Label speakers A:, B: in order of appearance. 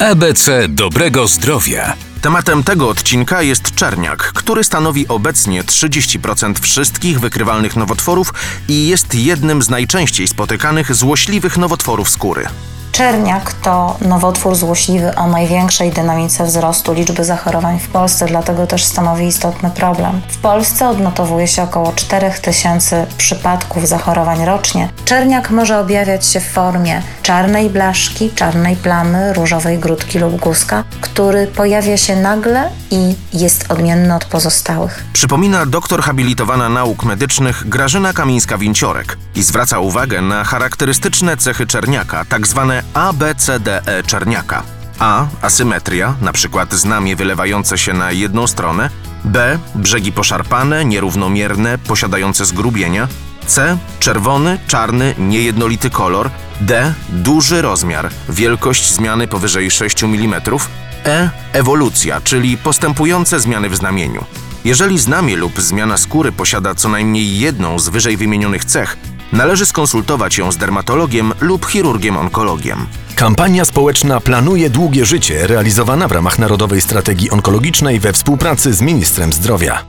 A: ABC dobrego zdrowia.
B: Tematem tego odcinka jest czerniak, który stanowi obecnie 30% wszystkich wykrywalnych nowotworów i jest jednym z najczęściej spotykanych złośliwych nowotworów skóry.
C: Czerniak to nowotwór złośliwy o największej dynamice wzrostu liczby zachorowań w Polsce, dlatego też stanowi istotny problem. W Polsce odnotowuje się około 4000 przypadków zachorowań rocznie. Czerniak może objawiać się w formie czarnej blaszki, czarnej plamy, różowej grudki lub guska, który pojawia się nagle i jest odmienny od pozostałych.
B: Przypomina doktor habilitowana nauk medycznych Grażyna Kamińska-Winciorek i zwraca uwagę na charakterystyczne cechy czerniaka, tak zwane ABCDE czerniaka. A. Asymetria, np. znamie wylewające się na jedną stronę. B. Brzegi poszarpane, nierównomierne, posiadające zgrubienia. C. Czerwony, czarny, niejednolity kolor. D. Duży rozmiar, wielkość zmiany powyżej 6 mm. E. Ewolucja, czyli postępujące zmiany w znamieniu. Jeżeli znamie lub zmiana skóry posiada co najmniej jedną z wyżej wymienionych cech, należy skonsultować ją z dermatologiem lub chirurgiem onkologiem.
D: Kampania społeczna Planuje Długie Życie, realizowana w ramach Narodowej Strategii Onkologicznej we współpracy z Ministrem Zdrowia.